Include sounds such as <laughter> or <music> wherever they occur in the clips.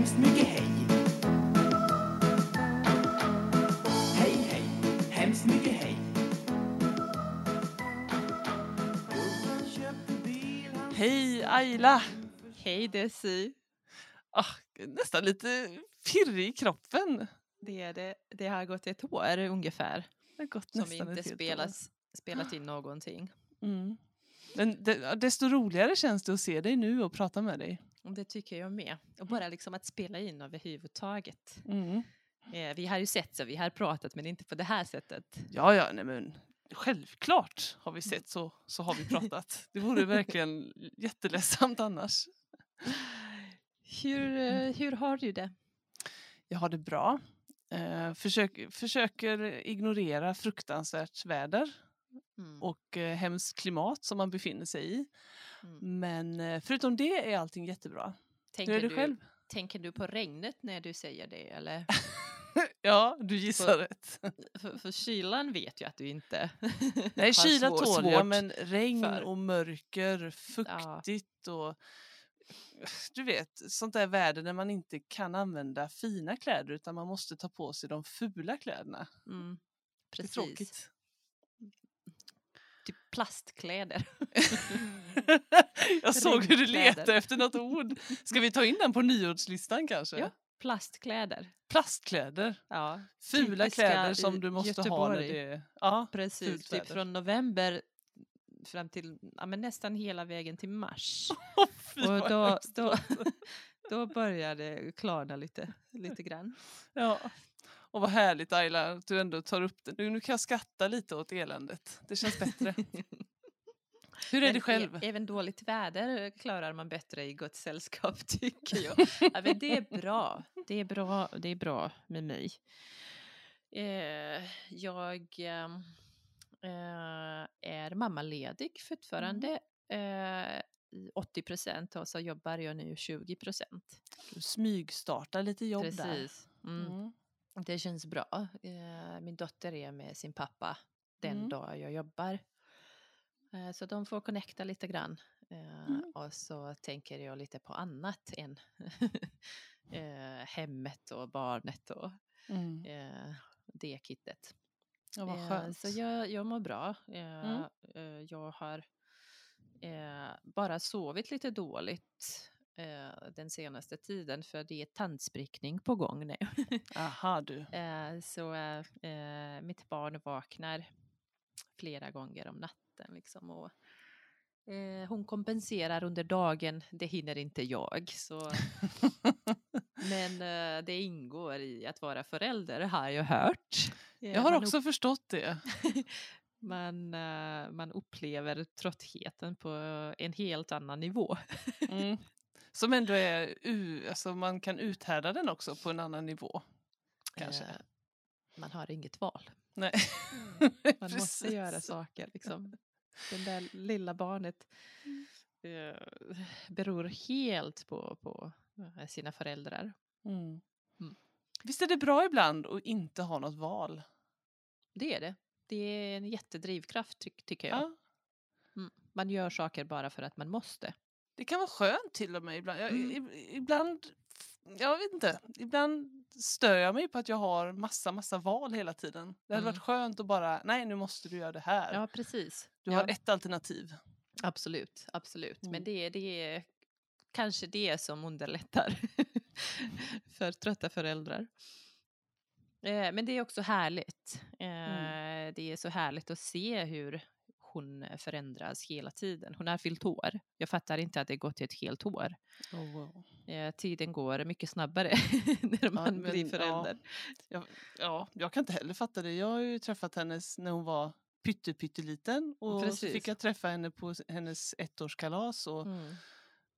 hemskt mycket hej. Hej, hej, hemskt mycket hej. Hej Ayla! Hej Desi. Ah, nästan lite pirrig i kroppen. Det, är det, det har gått ett år ungefär Det har gått som inte spelas, spelat in någonting. Mm. Men det, desto roligare känns det att se dig nu och prata med dig. Det tycker jag med. Och bara liksom att spela in överhuvudtaget. Mm. Eh, vi har ju sett så, vi har pratat men inte på det här sättet. Ja, ja, nej men självklart har vi sett så, så har vi pratat. <laughs> Det vore verkligen jätteledsamt annars. Hur, eh, hur har du det? Jag har det bra. Eh, försök, försöker ignorera fruktansvärt väder Mm. och eh, hemskt klimat som man befinner sig i. Mm. Men eh, förutom det är allting jättebra. Tänker, Hur är du själv? tänker du på regnet när du säger det eller? <laughs> Ja, du gissar rätt. <laughs> För, för kylan vet jag att du inte <laughs> Nej, kyla svår- tål jag, men regn för. och mörker, fuktigt och du vet, sånt där väder där man inte kan använda fina kläder utan man måste ta på sig de fula kläderna. Mm, Det är precis. tråkigt. Typ plastkläder. <laughs> jag såg hur du letade efter något ord. Ska vi ta in den på nyårslistan kanske? Ja. Plastkläder. Plastkläder. Ja, Fula kläder som du måste ha när Göteborg. det. Ja, precis. Typ från november fram till ja, men nästan hela vägen till mars. <laughs> Fy, Och då, då, <laughs> då börjar det klarna lite, lite grann. Ja. Och vad härligt Ayla att du ändå tar upp det. Nu, nu kan jag skratta lite åt eländet. Det känns bättre. <laughs> Hur är Men det själv? Även dåligt väder klarar man bättre i gott sällskap <laughs> tycker jag. ja, men det är bra. Det är bra, det är bra med mig. Eh, jag ehm, eh, är mammaledig fortfarande. Eh, i 80 procent och så jobbar jag nu 20 procent. Smygstartar lite jobb där. Precis. Mm. Mm. Det känns bra. Eh, min dotter är med sin pappa den Mm. dag jag jobbar. Eh, så de får connecta lite grann. Eh, Mm. Och så tänker jag lite på annat än <laughs> hemmet och barnet och Mm. det kittet. Ja, vad skönt. Så jag, jag mår bra. Mm. Jag har bara sovit lite dåligt eh, den senaste tiden för det är tandsprickning på gång nu. <laughs> Aha du. Eh, så eh, mitt barn vaknar flera gånger om natten liksom och eh, hon kompenserar under dagen, det hinner inte jag. Så, <laughs> men eh, det ingår i att vara förälder har jag hört. Eh, Jag har man också förstått det. <laughs> man, man upplever tröttheten på en helt annan nivå. Mm. Som ändå är, u- alltså man kan uthärda den också på en annan nivå. Kanske. Eh, man har inget val. Nej. <laughs> Man måste göra saker. Liksom. Det där lilla barnet eh, beror helt på, på eh, sina föräldrar. Mm. Mm. Visst är det bra ibland att inte ha något val? Det är det. Det är en jättedrivkraft ty tycker jag. Ja. Mm. Man gör saker bara för att man måste. Det kan vara skönt till och med ibland. Jag, Mm. Ibland, jag vet inte, ibland stör jag mig på att jag har massa, massa val hela tiden. Det hade Mm. varit skönt att bara, nej nu måste du göra det här. Ja, precis. Du ja. har ett alternativ. Absolut, absolut. Mm. Men det, är- det är kanske det som underlättar <laughs> för trötta föräldrar. Eh, men det är också härligt. Eh, Mm. Det är så härligt att se hur hon förändras hela tiden. Hon har fyllt år. Jag fattar inte att det gått ett helt år. Oh, wow. Eh, tiden går mycket snabbare <laughs> när man men, blir ja. förälder. Jag, ja, jag kan inte heller fatta det. Jag har ju träffat henne när hon var pytte, pytteliten och så Precis. fick jag träffa henne på hennes ettårskalas och, Mm.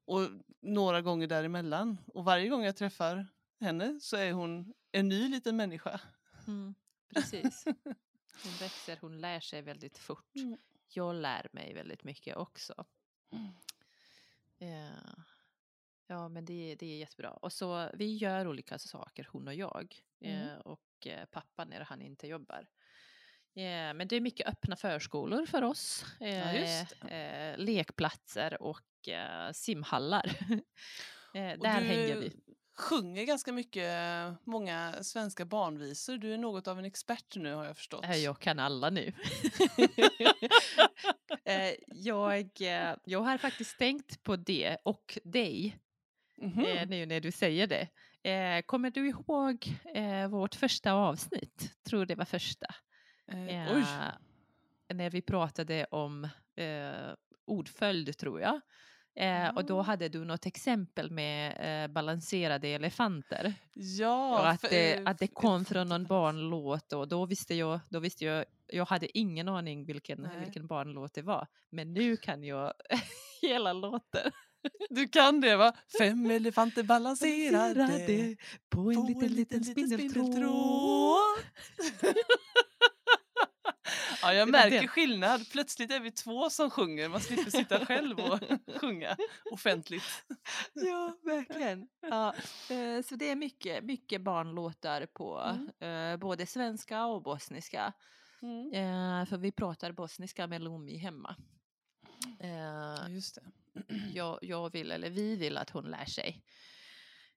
och några gånger däremellan. Och varje gång jag träffar henne så är hon en ny liten människa. Mm. <laughs> Precis. Hon <laughs> växer, hon lär sig väldigt fort. Mm. Jag lär mig väldigt mycket också. Mm. Eh, ja, men det, det är jättebra. Och så vi gör olika saker, hon och jag. Mm. Eh, och eh, pappa när han inte jobbar. Men det är mycket öppna förskolor för oss. Ja, lekplatser och simhallar. <laughs> där du hänger vi. Sjunger ganska mycket, många svenska barnvisor. Du är något av en expert nu har jag förstått. Eh, Jag kan alla nu. <laughs> Eh, jag, eh, jag har faktiskt tänkt på det och dig Mhm. eh, nu när du säger det. Kommer du ihåg vårt första avsnitt? Tror det var första. Eh, oj, när vi pratade om eh, ordföljd tror jag. Eh, och då hade du något exempel med eh, balanserade elefanter. ja. och att för- det, att det kom från någon barnlåt och då visste jag, då visste jag, jag hade ingen aning vilken, Nej. vilken barnlåt det var. Men nu kan jag <laughs> hela låten. Du kan det va? Fem <laughs> elefanter balanserade Balanserade på en liten, liten spindeltråd. <laughs> ja, jag märker skillnad. Plötsligt är vi två som sjunger. Man slipper sitta själv och <laughs> sjunga offentligt. Ja, verkligen. Ja, eh, så det är mycket, mycket barnlåtar på Mm. eh, både svenska och bosniska. Mm. Eh, för vi pratar bosniska med Lumi hemma. Just det. jag, jag vill, eller vi vill att hon lär sig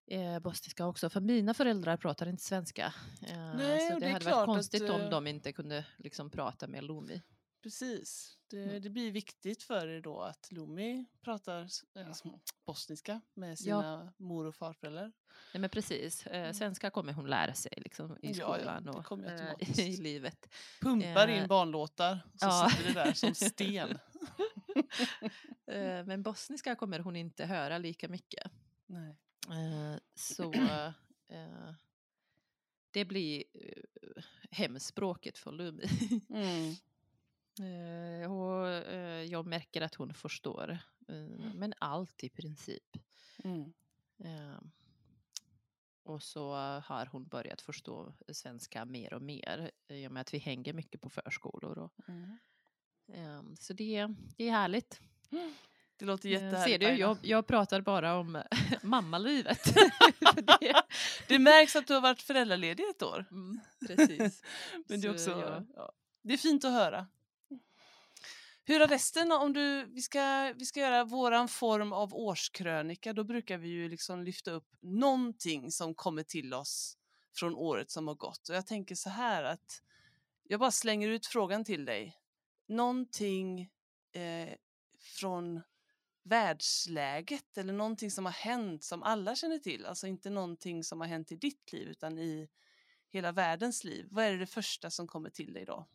eh, bosniska också. För mina föräldrar pratar inte svenska. Eh, Nej, så det, det hade varit att, konstigt eh, om de inte kunde liksom, prata med Lumi. Precis. Det, Mm. det blir viktigt för er då att Lumi pratar alltså, bosniska med sina mor och farföräldrar. Nej, men precis. Eh, Mm. svenska kommer hon lära sig liksom, i Ja, ja, skolan det och eh, i livet. Pumpar Eh, in barnlåtar så ja. sitter det där som <laughs> sten. Eh, men bosniska kommer hon inte höra lika mycket. Nej. Eh, så eh, det blir eh, hemspråket för Lumi. Mm. <laughs> Eh, och eh, jag märker att hon förstår. Eh, men allt i princip. Mm. Och så har hon börjat förstå svenska mer och mer i och med att vi hänger mycket på förskolor. Och, Mm. så det, det är härligt. <gasps> <laughs> Det låter Eh, jättehärligt. Ser du, jag, jag pratar bara om <laughs> mammalivet. <laughs> För det, Det märks att du har varit föräldraledig ett år. mm, precis. <laughs> Men det är, Så också, jag- ja, det är fint att höra. Hur har resten, om du, vi ska, vi ska göra våran form av årskrönika, då brukar vi ju liksom lyfta upp någonting som kommer till oss från året som har gått. Och jag tänker så här att jag bara slänger ut frågan till dig. Någonting eh, från världsläget eller någonting som har hänt som alla känner till. Alltså inte någonting som har hänt i ditt liv utan i hela världens liv. Vad är det, första som kommer till dig då?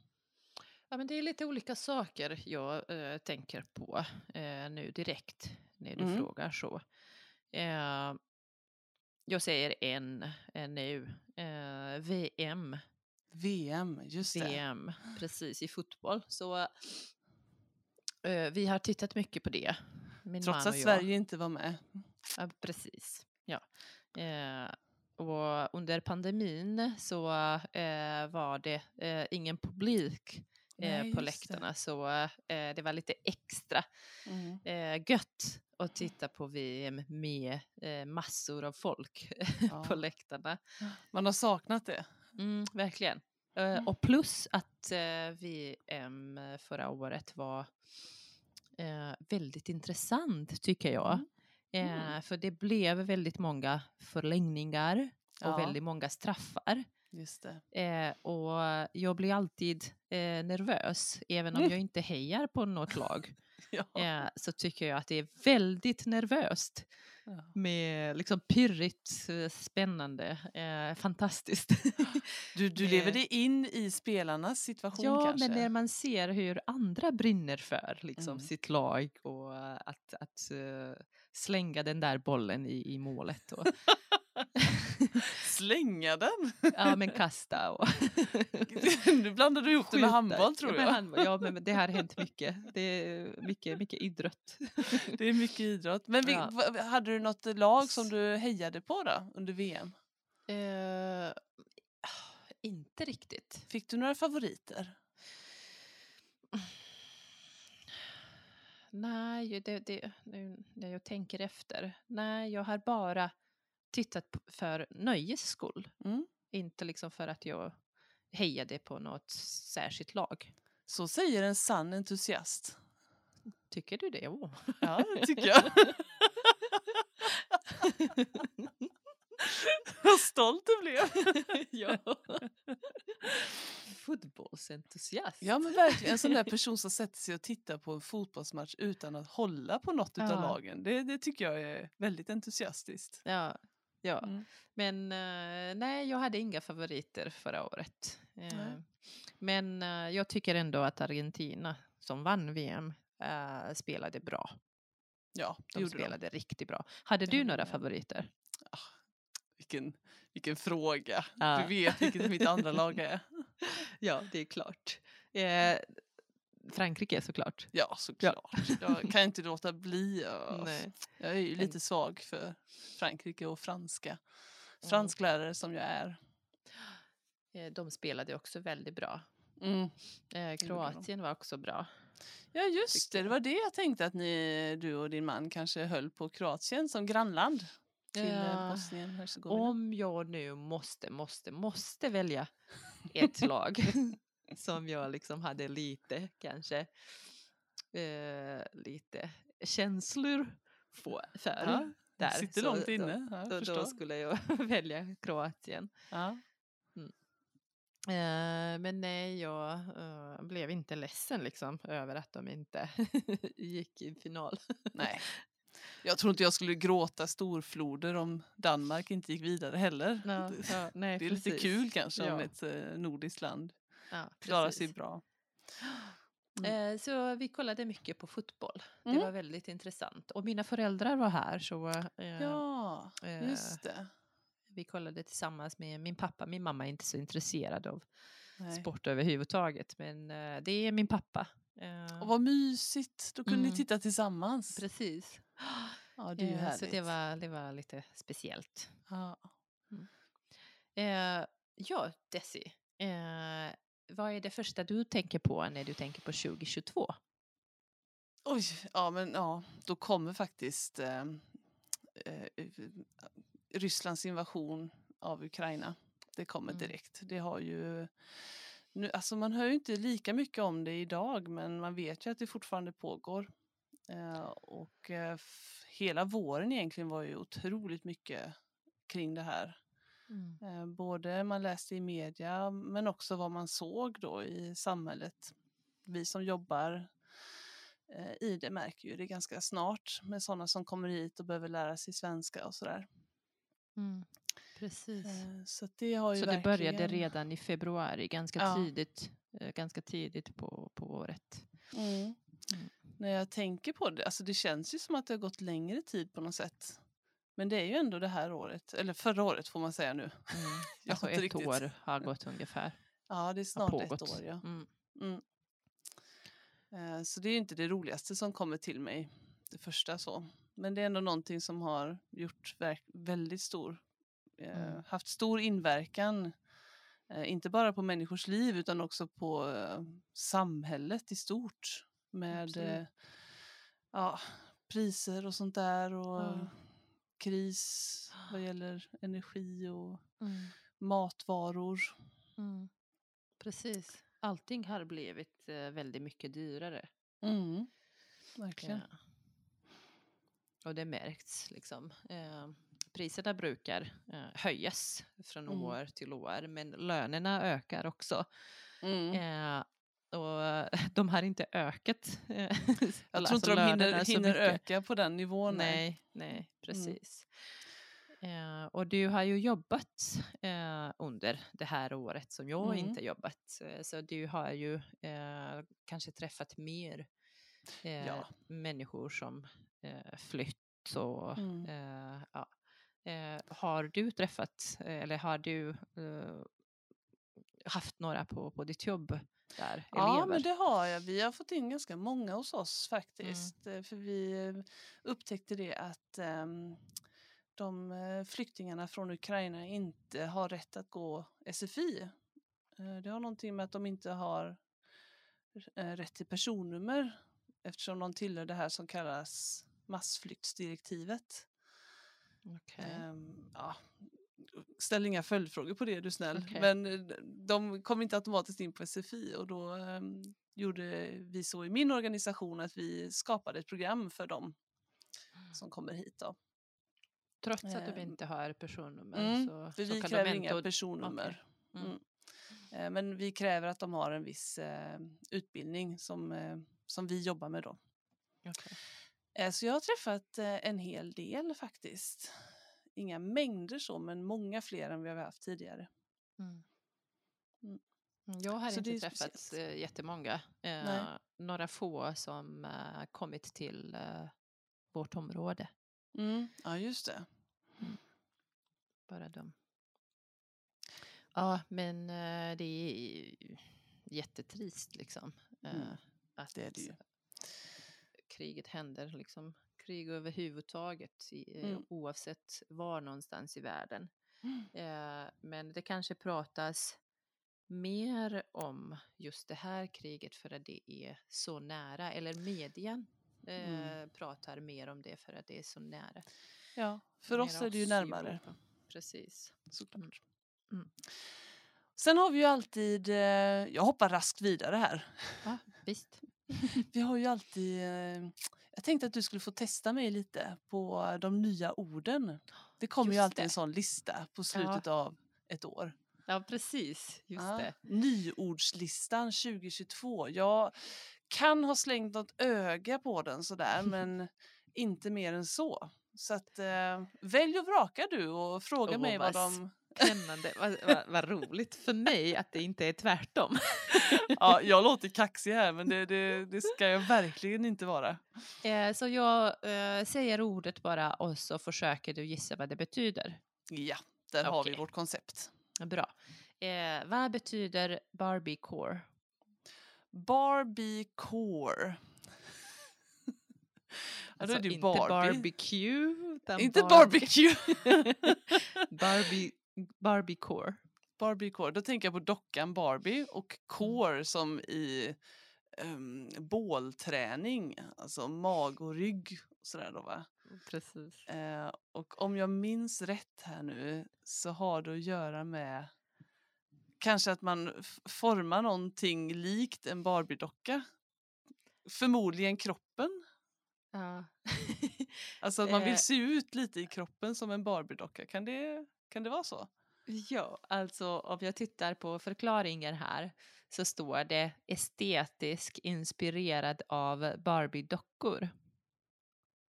Ja, men det är lite olika saker jag eh, tänker på eh, nu direkt när du Mm. frågar så. Eh, jag säger en, nu. Eh, VM. VM, just det. VM, precis, i fotboll. Så eh, vi har tittat mycket på det. Min Trots att. Sverige inte var med. Ja, precis. Ja. Eh, och under pandemin så eh, var det eh, ingen publik eh, Nej, på just det. läktarna så eh, det var lite extra Mm. eh, gött att titta på VM med massor av folk <laughs> Ja. på läktarna. Man har saknat det. Mm, verkligen. Mm. och plus att VM förra året var eh, väldigt intressant tycker jag. Mm. Eh, Mm. För det blev väldigt många förlängningar och Ja. väldigt många straffar. Just det. Eh, och jag blir alltid eh, nervös, även om Mm. jag inte hejar på något lag. <laughs> Ja. Eh, så tycker jag att det är väldigt nervöst Ja. med liksom pirrigt, eh, spännande, eh, fantastiskt. <laughs> Du, du lever Eh. dig in i spelarnas situation ja, kanske? men när man ser hur andra brinner för liksom, Mm. sitt lag och att, att slänga den där bollen i, i målet. Och, <laughs> <laughs> Slänga den? ja, men kasta och <laughs> nu blandar du ihop det med handboll tror ja, jag. handboll, ja, men det har hänt mycket. Det är mycket, mycket idrott. <laughs> Det är mycket idrott. Men vi, Ja. hade du något lag som du hejade på då under VM? Eh, inte riktigt. Fick du några favoriter? Nej, det, det, nu när jag tänker efter. Nej, jag har bara tittat för nöjes skull. Mm. Inte liksom för att jag hejade på något särskilt lag. Så säger en sann entusiast. Tycker du det? Oh. Ja, det tycker jag. <laughs> stolt du blev. ja. Fotbollsentusiast. Ja men verkligen, en sån där person som sätter sig och tittar på en fotbollsmatch utan att hålla på något utav Ja. lagen. Det, det tycker jag är väldigt entusiastiskt. Ja, ja. Mm. men eh, nej, jag hade inga favoriter förra året. Nej. men eh, jag tycker ändå att Argentina, som vann VM, spelade bra. Ja, det De gjorde de. spelade riktigt bra. Hade du några jag med. favoriter? Vilken, vilken fråga. Ja. Du vet vilket mitt andra lag är. <laughs> Ja, det är klart. Eh, Frankrike såklart. Ja, såklart. Jag kan inte låta bli. Jag, <laughs> Nej. jag är ju lite svag för Frankrike och franska. Fransklärare som jag är. Eh, de spelade också väldigt bra. Mm. Eh. Kroatien var också bra. Ja just det, det var det jag tänkte att ni, du och din man kanske höll på Kroatien som grannland till Ja. ja. Bosnien Hercegovina. Om jag nu måste, måste, måste välja ett lag <laughs> som jag liksom hade lite, kanske, eh, lite känslor för. Ja, där. sitter Så långt då- inne. Ja, Då, då skulle jag <laughs> välja Kroatien. Ja. Eh, men nej, jag eh, blev inte ledsen liksom över att de inte <laughs> gick i final. Nej. <laughs> Jag tror inte jag skulle gråta storfloder om Danmark inte gick vidare heller. Ja, ja, nej, det är lite precis. kul kanske om Ja. ett eh, nordiskt land Ja, klarar sig bra. <gasps> Eh, Så vi kollade mycket på fotboll. Det Mm. var väldigt intressant. Och mina föräldrar var här så eh, Ja, eh, just det. vi kollade tillsammans med min pappa. Min mamma är inte så intresserad av Nej. sport överhuvudtaget men eh, det är min pappa. Eh, Och vad mysigt, då kunde Mm. ni titta tillsammans. Precis. <gasps> Ja, det är ju Eh, härligt. Så det var, det var lite speciellt. ja. Eh, ja, Desi. Eh, vad är det första du tänker på när du tänker på 2022? Oj, ja men ja, då kommer faktiskt eh, eh, Rysslands invasion av Ukraina. Det kommer Mm. direkt. Det har ju nu, alltså man hör ju inte lika mycket om det idag men man vet ju att det fortfarande pågår. Eh, och eh, hela våren egentligen var ju otroligt mycket kring det här. Eh, både man läste i media men också vad man såg då i samhället. Vi som jobbar eh, i det märker ju det ganska snart med sådana som kommer hit och behöver lära sig svenska och sådär. Mm. Precis. Eh, så det har ju Så det verkligen... började redan i februari, ganska Ja. tidigt, ganska tidigt på, på året. Mm. Mm. När jag tänker på det, alltså det känns ju som att det har gått längre tid på något sätt. Men det är ju ändå det här året, eller förra året får man säga nu. Mm. <laughs> Alltså ett riktigt- år har gått ungefär. Ja, det är snart ett år. Ja. Mm. Mm. Eh, Så det är inte det roligaste som kommer till mig, det första så. Men det är ändå någonting som har gjort väldigt stor, eh, Mm. haft stor inverkan. eh, Inte bara på människors liv utan också på eh, samhället i stort. Med ja, priser och sånt där och Ja. Kris vad <gasps> gäller energi och Mm. matvaror. Mm. Precis. Allting har blivit eh, väldigt mycket dyrare. Mm. Verkligen. Ja. Och det märks liksom. Eh, priserna brukar eh, höjas från Mm. år till år men lönerna ökar också. Mm. Eh, och <laughs> de har inte ökat. eh, <laughs> Jag tror alltså inte de hinner, hinner öka på den nivån. nej. Nej, nej, precis. Eh, och du har ju jobbat eh, under det här året som jag Mm. inte jobbat. Eh, så du har ju eh, kanske träffat mer eh, Ja. människor som eh, flytt och Mm. eh, ja. Eh, har du träffat eh, eller har du eh, haft några på, på ditt jobb där? Ja, elever? men det har jag. Vi har fått in ganska många hos oss faktiskt. Eh, För vi eh, upptäckte det att ehm, de eh, flyktingarna från Ukraina inte har rätt att gå SFI. Det har någonting med att de inte har rätt till personnummer eftersom de tillhör det här som kallas massflyktsdirektivet. Okej. Ehm, ja, ställ inga följdfrågor på det är du snäll. Okej. Men eh, de kom inte automatiskt in på SFI och då ehm, gjorde vi så i min organisation att vi skapade ett program för dem som kommer hit. Då. Trots att du Ehm, inte har personnummer mm, så, För så vi kräver de inga ändå... personnummer. Mm. Mm. Eh, Men vi kräver att de har en viss eh, utbildning som, eh, som vi jobbar med då. Okej. Eh, Så jag har träffat eh, en hel del faktiskt. Inga mängder så, men många fler än vi har haft tidigare. Mm. Mm. Mm, Jag har Så inte träffat speciellt. eh, jättemånga. Eh, några få som eh, kommit till eh, vårt område. Mm. Ja, just det. Bara dem. Ja, men eh, det är jättetrist liksom. eh, Mm, Att det är det ju. kriget händer, liksom krig överhuvudtaget i, eh, Mm. oavsett var någonstans i världen. Mm. Eh, men det kanske pratas mer om just det här kriget för att det är så nära, eller medien eh, Mm. pratar mer om det för att det är så nära. Ja, för oss Nära är det ju närmare. Precis. såklart. Mm. Sen har vi ju alltid, eh, jag hoppar raskt vidare här. Ja, visst. <laughs> Vi har ju alltid, eh, jag tänkte att du skulle få testa mig lite på de nya orden. Det kommer ju alltid en det. sån lista på slutet av ett år. Ja, precis. Just Ja, det. Nyordslistan 2022. Jag kan ha slängt något öga på den sådär <laughs> men inte mer än så. Så att eh, välj och vraka du och fråga Åh, mig vad de... Spännande. vad, vad, vad roligt för mig att det inte är tvärtom. <laughs> Ja, jag låter kaxig här men det, det, det ska jag verkligen inte vara. Eh, så jag eh, säger ordet bara och så försöker du gissa vad det betyder. Ja, där har vi vårt koncept. Bra. Eh, vad betyder? Barbie core. <laughs> Ja, då Alltså ju inte Barbie. barbecue. Inte <laughs> Barbie- barbecue. Barbie, Barbiecore. Barbie core. Då tänker jag på dockan Barbie och core som i um, bålträning. Alltså mag och rygg. och Sådär då va. Precis. Eh, och om jag minns rätt här nu så har det att göra med kanske att man formar någonting likt en Barbie-docka. Förmodligen kroppen. Ja. Alltså att <laughs> man vill Eh. se ut lite i kroppen som en Barbie-docka. Kan det, kan det vara så? <laughs> Ja, alltså om jag tittar på förklaringar här så står det estetisk inspirerad av Barbie-dockor.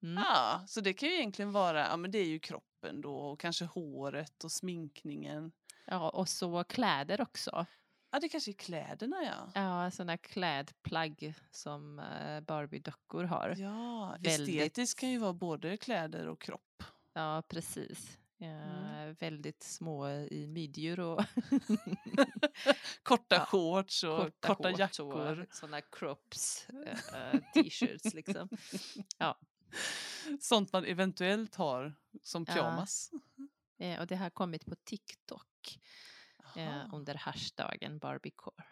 Mm. Ja, så det kan ju egentligen vara, ja men det är ju kroppen då och kanske håret och sminkningen. Ja, och så kläder också. Ja, det kanske är kläderna ja. Ja, sådana klädplagg som eh, Barbie-dockor har. Ja, Väldigt- estetiskt kan ju vara både kläder och kropp. Ja, precis. Eh, Mm. Väldigt små i midjor och <laughs> Korta Ja, shorts och korta, korta, jackor. sådana crops, <laughs> eh, eh, t-shirts liksom. Sånt man eventuellt har som Ja. pyjamas. Eh, och det har kommit på TikTok eh, under hashtaggen Barbiecore.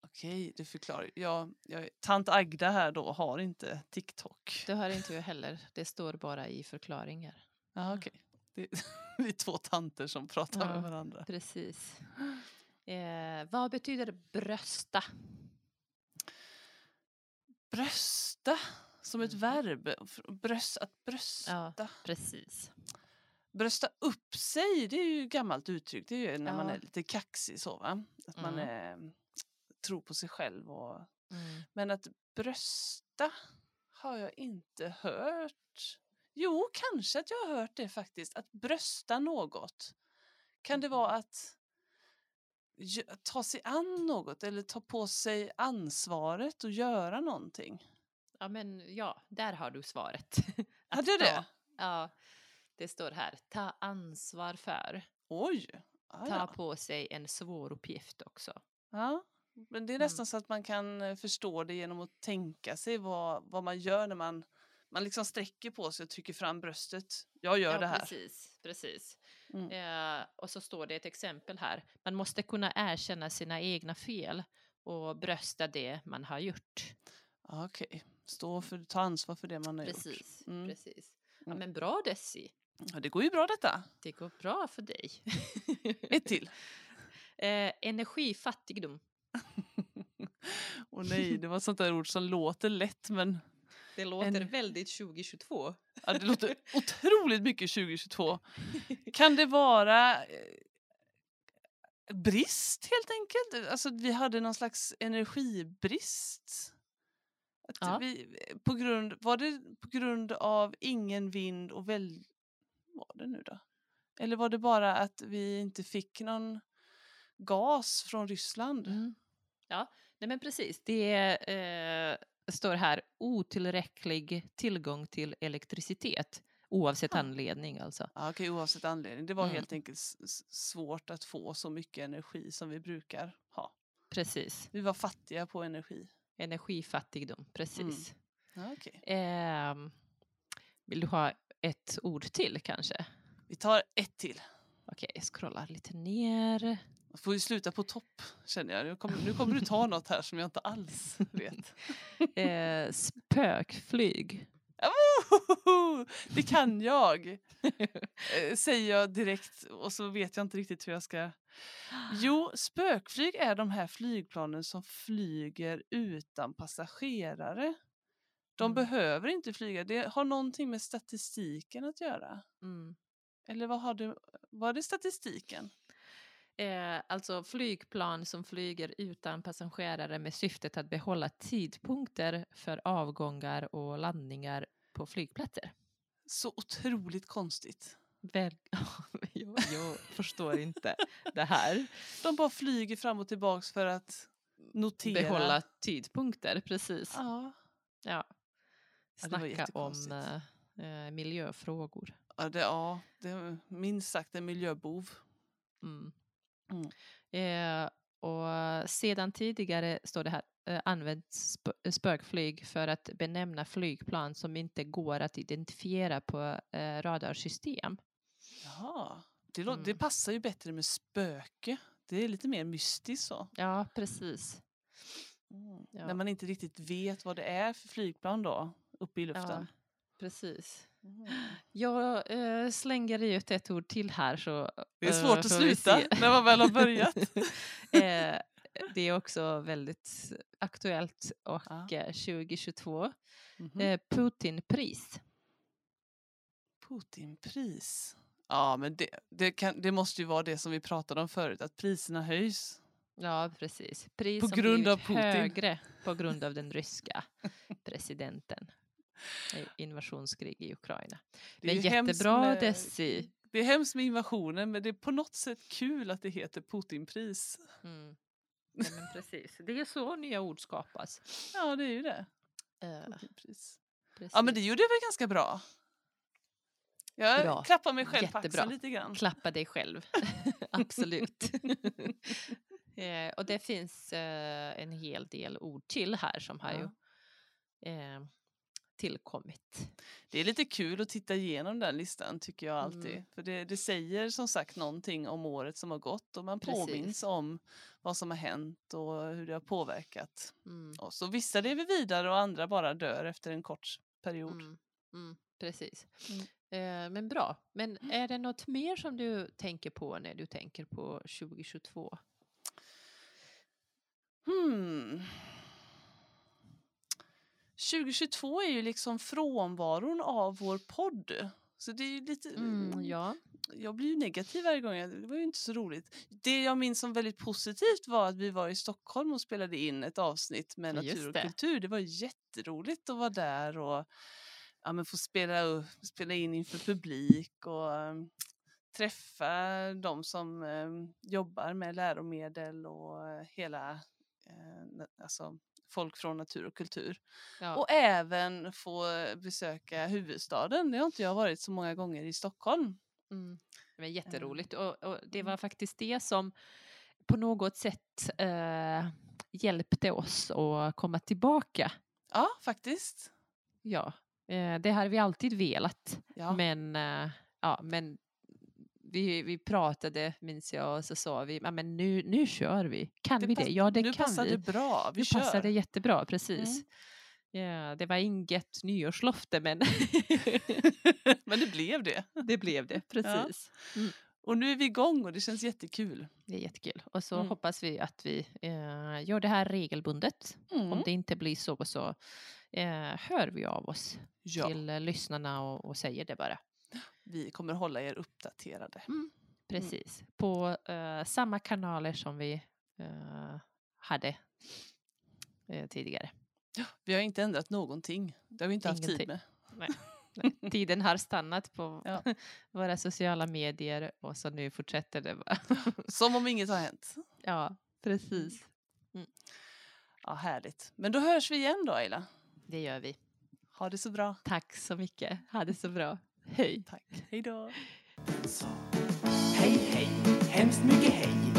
Okej, det förklarar. Ja, jag, tant Agda här då har inte TikTok. Det har inte jag heller. Det står bara i förklaringar. Ja, okej. Det, vi <laughs> är två tanter som pratar Ja. med varandra. Precis. Eh, vad betyder brösta? Brösta som ett Mhm. verb. Bröst, att brösta. Ja, precis. Brösta upp sig, det är ju ett gammalt uttryck. Det är ju när man Ja. är lite kaxig så va. Att man Mm. är, tror på sig själv. Och, Mm. men att brösta har jag inte hört. Jo, kanske att jag har hört det faktiskt. Att brösta något. Kan det vara att gö- ta sig an något eller ta på sig ansvaret och göra någonting? Ja, men ja, där har du svaret. <laughs> Att Hade jag det? Ja, det står här. Ta ansvar för. Oj! Ah, Ta på sig en svår uppgift också. Ja, men det är Mm. nästan så att man kan eh, förstå det genom att tänka sig vad, vad man gör när man, man liksom sträcker på sig och trycker fram bröstet. Jag gör ja, det här. precis. precis. Mm. Eh, och så står det ett exempel här. Man måste kunna erkänna sina egna fel och brösta det man har gjort. Ja, Okej, stå för, ta ansvar för det man har gjort. Precis. Mm. precis. Ja, Mm. men bra Desi. Ja, det går ju bra detta. Det går bra för dig. Ett till. <laughs> eh, energifattigdom. <laughs> Och nej, det var ett sånt där ord som låter lätt men Det låter En- väldigt 2022. Ja, det låter <laughs> otroligt mycket 2022. Kan det vara eh, brist helt enkelt? Alltså vi hade någon slags energibrist? Att Ja. vi, på grund, var det på grund av ingen vind och väl... Var det nu då? Eller var det bara att vi inte fick någon gas från Ryssland? Mm. Ja, nej men precis. Det eh, står här otillräcklig tillgång till elektricitet oavsett Ah. anledning alltså. Ja, okej, oavsett anledning. Det var Mm. helt enkelt svårt att få så mycket energi som vi brukar ha. Precis. Vi var fattiga på energi. Energifattigdom, precis. Ja, okej. Ehm, vill du ha ett ord till kanske? Vi tar ett till. Okej, jag scrollar lite ner. Jag får ju sluta på topp känner jag. Nu kommer, nu kommer du ta <laughs> något här som jag inte alls vet. <laughs> Eh, spökflyg. <laughs> Det kan jag! Eh, Säger jag direkt och så vet jag inte riktigt hur jag ska... Jo, spökflyg är de här flygplanen som flyger utan passagerare. De Mm. behöver inte flyga. Det har någonting med statistiken att göra. Mm. Eller vad har du, var det statistiken? Eh, alltså flygplan som flyger utan passagerare med syftet att behålla tidpunkter för avgångar och landningar på flygplatser. Så otroligt konstigt. Väl, <laughs> jag, jag förstår inte det här. De bara flyger fram och tillbaks för att notera. Behålla tidpunkter, precis. Ja. Ja. Ja, Snacka om jättekonstigt. eh, miljöfrågor. Ja, det, ja, det är minst sagt en miljöbov. Mm. Mm. Eh, och sedan tidigare står det här eh, används sp- spökflyg för att benämna flygplan som inte går att identifiera på eh, radarsystem. Jaha. Det, lå- det Mm. passar ju bättre med spöke. Det är lite mer mystiskt så. Ja, precis. Ja. När man inte riktigt vet vad det är för flygplan då, uppe i luften. Precis. Mm. Jag eh, slänger ut ett ord till här så Det är eh, svårt att får vi sluta när man väl har börjat. <laughs> eh, det är också väldigt aktuellt och Ja. eh, 2022. Mhm. Eh, Putinpris. Putinpris. Ja, men det, det, kan, det måste ju vara det som vi pratade om förut, att priserna höjs. Ja, precis. Pris På som grund av Putin. högre på grund av den ryska presidenten. I Invasionskrig i Ukraina. Det är Men jättebra med- Desi. Det är hemskt med invasionen, men det är på något sätt kul att det heter Putinpris. Mm. <laughs> Ja, men precis. Det är så nya ord skapas. Ja, det är ju det. Eh, Putinpris. precis. Ja, men det gjorde väl ganska bra. Jag Bra. klappar mig själv på Jättebra. axeln lite grann. Klappa dig själv. <laughs> Absolut. <laughs> eh, och det finns eh, en hel del ord till här som har Ja. ju eh, tillkommit. Det är lite kul att titta igenom den listan tycker jag alltid. Mm. För det, det säger som sagt någonting om året som har gått och man Precis. påminns om vad som har hänt och hur det har påverkat Mm. oss. Och vissa lever vidare och andra bara dör efter en kort period. Mm. Mm. Precis. Mm. Eh, men bra. Men är det något mer som du tänker på när du tänker på 2022? Hmm. 2022 är ju liksom frånvaron av vår podd. Så det är ju lite... Mm, ja. Jag blir ju negativ varje gång. Det var ju inte så roligt. Det jag minns som väldigt positivt var att vi var i Stockholm och spelade in ett avsnitt med natur och det. kultur. Det var jätteroligt att vara där och ja, men få spela, upp- spela in inför publik och um, träffa de som um, jobbar med läromedel och eh, hela na- alltså, folk från natur och kultur. ja. Och även få besöka huvudstaden. Det har inte jag varit så många gånger i Stockholm. Mm. Men jätteroligt. Eh, Och, och det mm. var faktiskt det som på något sätt eh, hjälpte oss att komma tillbaka. Ja, faktiskt. Ja, eh, det har vi alltid velat. Ja. Men, eh, ja, men vi, vi pratade, minns jag, och så sa vi, ja, men nu, nu kör vi. Kan vi pass- det? Ja, det nu kan passar vi. det bra. Vi nu kör. passar det jättebra, precis. Mm. Ja, det var inget nyårslöfte, men <laughs> Men det blev det. <laughs> det blev det, precis. Och nu är vi igång och det känns jättekul. Det är jättekul. Och så Mm. hoppas vi att vi eh, gör det här regelbundet. Mm. Om det inte blir så så eh, hör vi av oss Ja, till eh, lyssnarna och, och säger det bara. Vi kommer hålla er uppdaterade. Precis. På eh, samma kanaler som vi eh, hade eh, tidigare. Vi har inte ändrat någonting. Det har vi inte haft tid Ingenting. med. Tiden har stannat på Ja. <laughs> våra sociala medier och så nu fortsätter det bara. Som om inget har hänt. ja, precis. Ja, härligt. Men då hörs vi igen då, Ayla. Det gör vi. Ha det så bra. Tack så mycket. Ha det så bra. Hej. Tack. Hej då. Hej hej, hemskt mycket hej